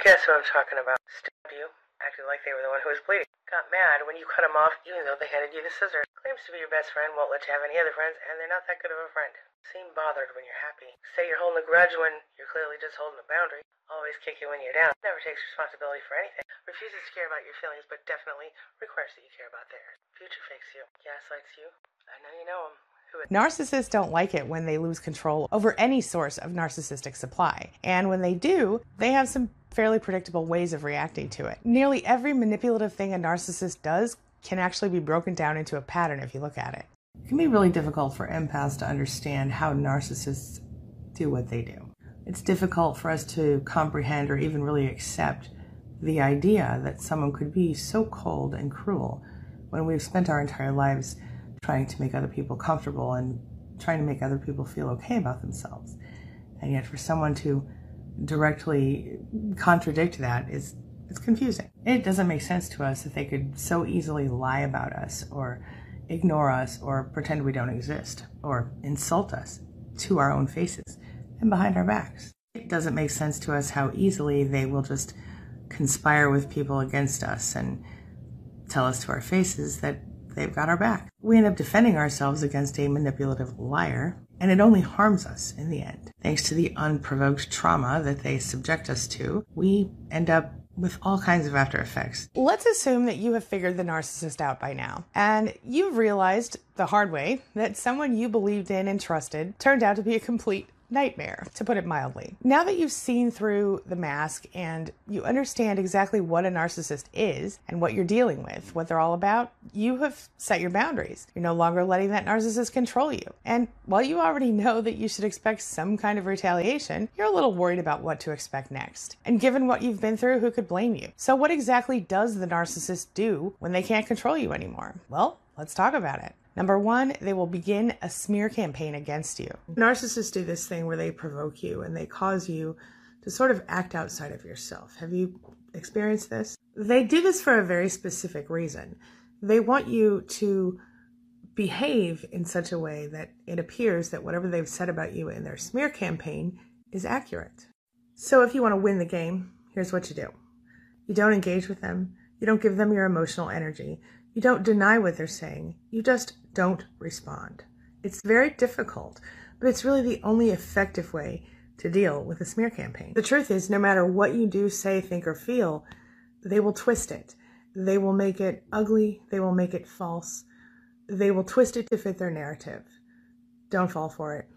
Guess who I'm talking about? Stabbed you, acted like they were the one who was bleeding. Got mad when you cut him off, even though they handed you the scissors. Claims to be your best friend, won't let you have any other friends, and they're not that good of a friend. Seem bothered when you're happy. Say you're holding a grudge when you're clearly just holding a boundary. Always kick you when you're down. Never takes responsibility for anything. Refuses to care about your feelings, but definitely requires that you care about theirs. Future fakes you. Gaslights you. I know you know him. Narcissists don't like it when they lose control over any source of narcissistic supply. And when they do, they have some fairly predictable ways of reacting to it. Nearly every manipulative thing a narcissist does can actually be broken down into a pattern if you look at it. It can be really difficult for empaths to understand how narcissists do what they do. It's difficult for us to comprehend or even really accept the idea that someone could be so cold and cruel when we've spent our entire lives trying to make other people comfortable and trying to make other people feel okay about themselves. And yet for someone to directly contradict that is it's confusing. It doesn't make sense to us that they could so easily lie about us or ignore us or pretend we don't exist or insult us to our own faces and behind our backs. It doesn't make sense to us how easily they will just conspire with people against us and tell us to our faces that they've got our back. We end up defending ourselves against a manipulative liar, and it only harms us in the end. Thanks to the unprovoked trauma that they subject us to, we end up with all kinds of after effects. Let's assume that you have figured the narcissist out by now, and you've realized the hard way that someone you believed in and trusted turned out to be a complete nightmare, to put it mildly. Now that you've seen through the mask and you understand exactly what a narcissist is and what you're dealing with, what they're all about, you have set your boundaries. You're no longer letting that narcissist control you. And while you already know that you should expect some kind of retaliation, you're a little worried about what to expect next. And given what you've been through, who could blame you? So, what exactly does the narcissist do when they can't control you anymore? Well, let's talk about it. Number one, they will begin a smear campaign against you. Narcissists do this thing where they provoke you and they cause you to sort of act outside of yourself. Have you experienced this? They do this for a very specific reason. They want you to behave in such a way that it appears that whatever they've said about you in their smear campaign is accurate. So if you want to win the game, here's what you do you don't engage with them, you don't give them your emotional energy, you don't deny what they're saying, you just don't respond. It's very difficult, but it's really the only effective way to deal with a smear campaign. The truth is, no matter what you do, say, think, or feel, they will twist it. They will make it ugly. They will make it false. They will twist it to fit their narrative. Don't fall for it.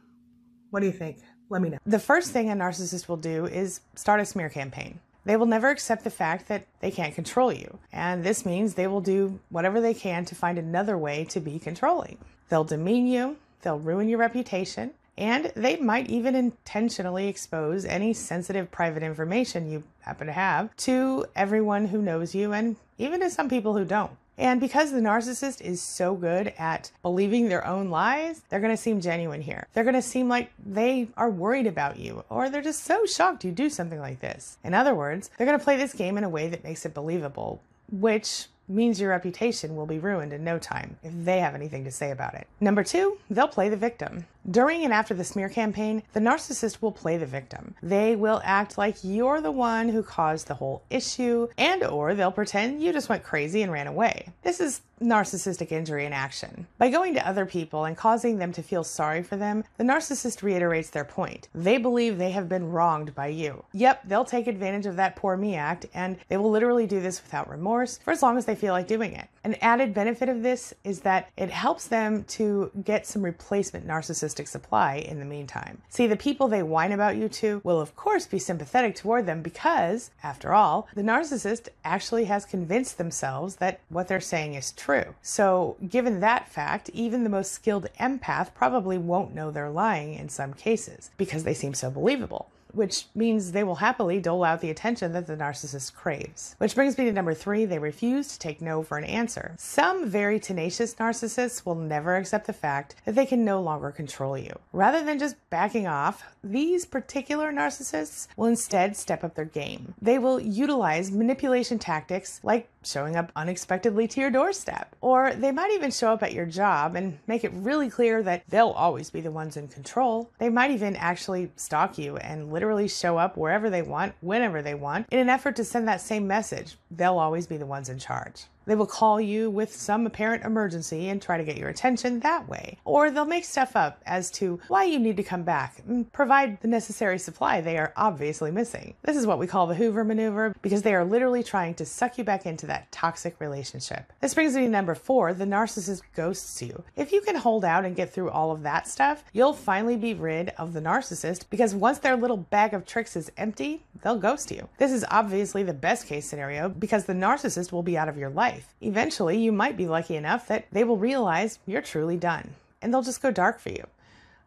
What do you think? Let me know. The first thing a narcissist will do is start a smear campaign. They will never accept the fact that they can't control you. And this means they will do whatever they can to find another way to be controlling. They'll demean you, they'll ruin your reputation, and they might even intentionally expose any sensitive private information you happen to have to everyone who knows you and even to some people who don't. And because the narcissist is so good at believing their own lies, they're going to seem genuine here. They're going to seem like they are worried about you, or they're just so shocked you do something like this. In other words, they're going to play this game in a way that makes it believable, which means your reputation will be ruined in no time if they have anything to say about it. Number two, they'll play the victim. During and after the smear campaign, the narcissist will play the victim. They will act like you're the one who caused the whole issue and or they'll pretend you just went crazy and ran away. This is narcissistic injury in action. By going to other people and causing them to feel sorry for them, the narcissist reiterates their point. They believe they have been wronged by you. Yep, they'll take advantage of that poor me act and they will literally do this without remorse for as long as they feel like doing it. An added benefit of this is that it helps them to get some replacement narcissistic supply in the meantime. See, the people they whine about you to will, of course, be sympathetic toward them because, after all, the narcissist actually has convinced themselves that what they're saying is true. So, given that fact, even the most skilled empath probably won't know they're lying in some cases because they seem so believable which means they will happily dole out the attention that the narcissist craves. Which brings me to number three they refuse to take no for an answer. Some very tenacious narcissists will never accept the fact that they can no longer control you. Rather than just backing off, these particular narcissists will instead step up their game. They will utilize manipulation tactics like showing up unexpectedly to your doorstep. Or they might even show up at your job and make it really clear that they'll always be the ones in control. They might even actually stalk you and literally literally show up wherever they want, whenever they want, in an effort to send that same message. They'll always be the ones in charge. They will call you with some apparent emergency and try to get your attention that way. Or they'll make stuff up as to why you need to come back and provide the necessary supply they are obviously missing. This is what we call the Hoover maneuver because they are literally trying to suck you back into that toxic relationship. This brings me to number four the narcissist ghosts you. If you can hold out and get through all of that stuff, you'll finally be rid of the narcissist because once their little bag of tricks is empty, they'll ghost you. This is obviously the best case scenario because the narcissist will be out of your life. Eventually, you might be lucky enough that they will realize you're truly done and they'll just go dark for you.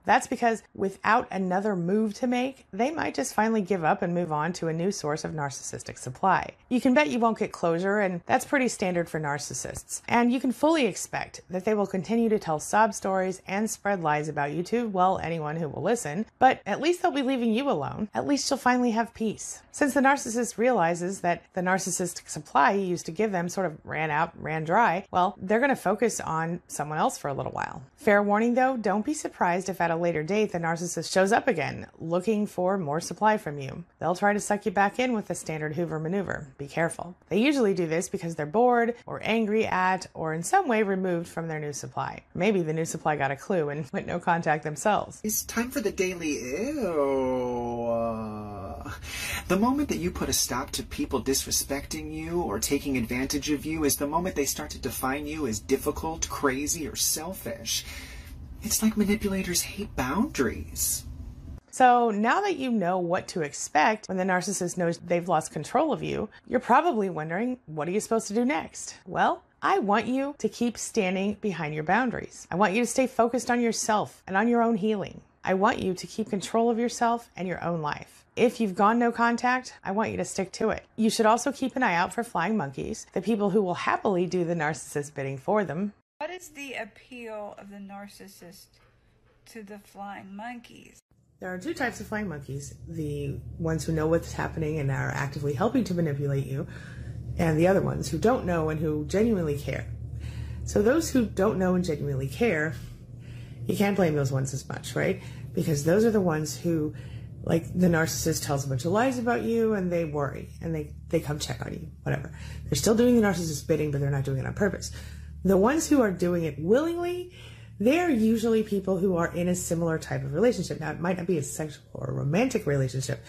That's because without another move to make, they might just finally give up and move on to a new source of narcissistic supply. You can bet you won't get closure, and that's pretty standard for narcissists. And you can fully expect that they will continue to tell sob stories and spread lies about you to, well, anyone who will listen, but at least they'll be leaving you alone. At least you'll finally have peace. Since the narcissist realizes that the narcissistic supply you used to give them sort of ran out, ran dry, well, they're going to focus on someone else for a little while. Fair warning though, don't be surprised if at a later date the narcissist shows up again, looking for more supply from you. They'll try to suck you back in with the standard Hoover maneuver. Be careful. They usually do this because they're bored or angry at or in some way removed from their new supply. Maybe the new supply got a clue and went no contact themselves. It's time for the daily ew. Uh, the moment that you put a stop to people disrespecting you or taking advantage of you is the moment they start to define you as difficult, crazy, or selfish. It's like manipulators hate boundaries. So now that you know what to expect when the narcissist knows they've lost control of you, you're probably wondering, what are you supposed to do next? Well, I want you to keep standing behind your boundaries. I want you to stay focused on yourself and on your own healing. I want you to keep control of yourself and your own life. If you've gone no contact, I want you to stick to it. You should also keep an eye out for flying monkeys, the people who will happily do the narcissist bidding for them. What is the appeal of the narcissist to the flying monkeys? There are two types of flying monkeys the ones who know what's happening and are actively helping to manipulate you, and the other ones who don't know and who genuinely care. So, those who don't know and genuinely care, you can't blame those ones as much, right? Because those are the ones who, like the narcissist tells a bunch of lies about you and they worry and they, they come check on you, whatever. They're still doing the narcissist bidding, but they're not doing it on purpose. The ones who are doing it willingly, they're usually people who are in a similar type of relationship. Now, it might not be a sexual or romantic relationship,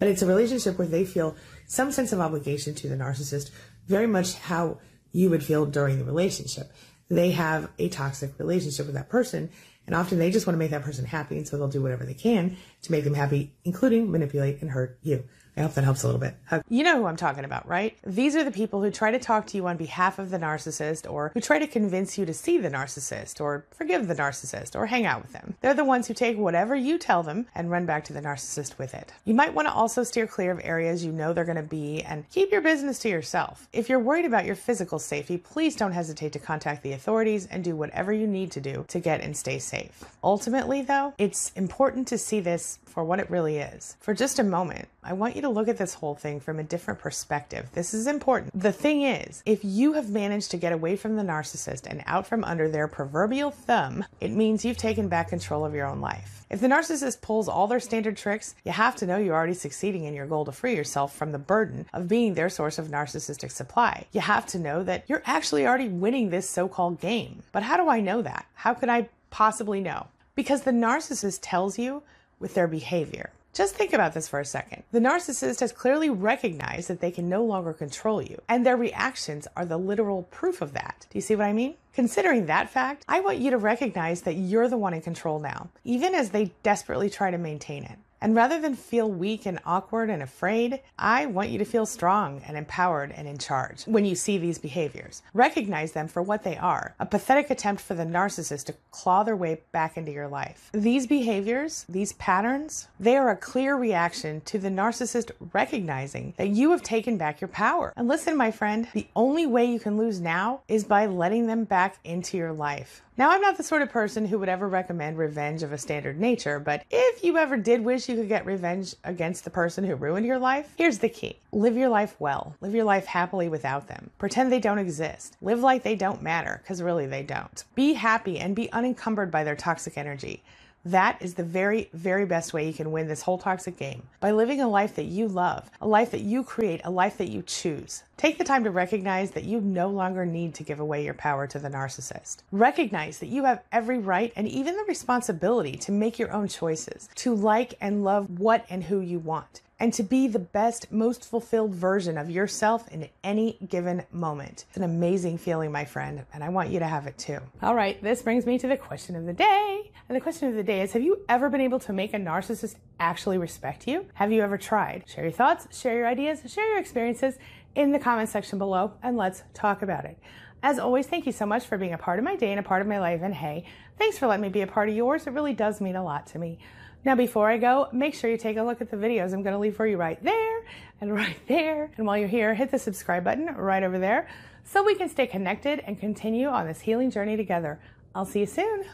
but it's a relationship where they feel some sense of obligation to the narcissist, very much how you would feel during the relationship. They have a toxic relationship with that person, and often they just want to make that person happy, and so they'll do whatever they can to make them happy, including manipulate and hurt you. I hope that helps a little bit. You know who I'm talking about, right? These are the people who try to talk to you on behalf of the narcissist or who try to convince you to see the narcissist or forgive the narcissist or hang out with them. They're the ones who take whatever you tell them and run back to the narcissist with it. You might want to also steer clear of areas you know they're going to be and keep your business to yourself. If you're worried about your physical safety, please don't hesitate to contact the authorities and do whatever you need to do to get and stay safe. Ultimately, though, it's important to see this for what it really is. For just a moment, I want you to look at this whole thing from a different perspective. This is important. The thing is, if you have managed to get away from the narcissist and out from under their proverbial thumb, it means you've taken back control of your own life. If the narcissist pulls all their standard tricks, you have to know you're already succeeding in your goal to free yourself from the burden of being their source of narcissistic supply. You have to know that you're actually already winning this so called game. But how do I know that? How could I possibly know? Because the narcissist tells you with their behavior. Just think about this for a second. The narcissist has clearly recognized that they can no longer control you, and their reactions are the literal proof of that. Do you see what I mean? Considering that fact, I want you to recognize that you're the one in control now, even as they desperately try to maintain it. And rather than feel weak and awkward and afraid, I want you to feel strong and empowered and in charge when you see these behaviors. Recognize them for what they are a pathetic attempt for the narcissist to claw their way back into your life. These behaviors, these patterns, they are a clear reaction to the narcissist recognizing that you have taken back your power. And listen, my friend, the only way you can lose now is by letting them back into your life. Now, I'm not the sort of person who would ever recommend revenge of a standard nature, but if you ever did wish you could get revenge against the person who ruined your life, here's the key. Live your life well. Live your life happily without them. Pretend they don't exist. Live like they don't matter, because really they don't. Be happy and be unencumbered by their toxic energy. That is the very, very best way you can win this whole toxic game by living a life that you love, a life that you create, a life that you choose. Take the time to recognize that you no longer need to give away your power to the narcissist. Recognize that you have every right and even the responsibility to make your own choices, to like and love what and who you want and to be the best, most fulfilled version of yourself in any given moment. It's an amazing feeling, my friend, and I want you to have it too. All right, this brings me to the question of the day. And the question of the day is Have you ever been able to make a narcissist actually respect you? Have you ever tried? Share your thoughts, share your ideas, share your experiences in the comment section below, and let's talk about it. As always, thank you so much for being a part of my day and a part of my life. And hey, thanks for letting me be a part of yours. It really does mean a lot to me. Now, before I go, make sure you take a look at the videos I'm going to leave for you right there and right there. And while you're here, hit the subscribe button right over there so we can stay connected and continue on this healing journey together. I'll see you soon.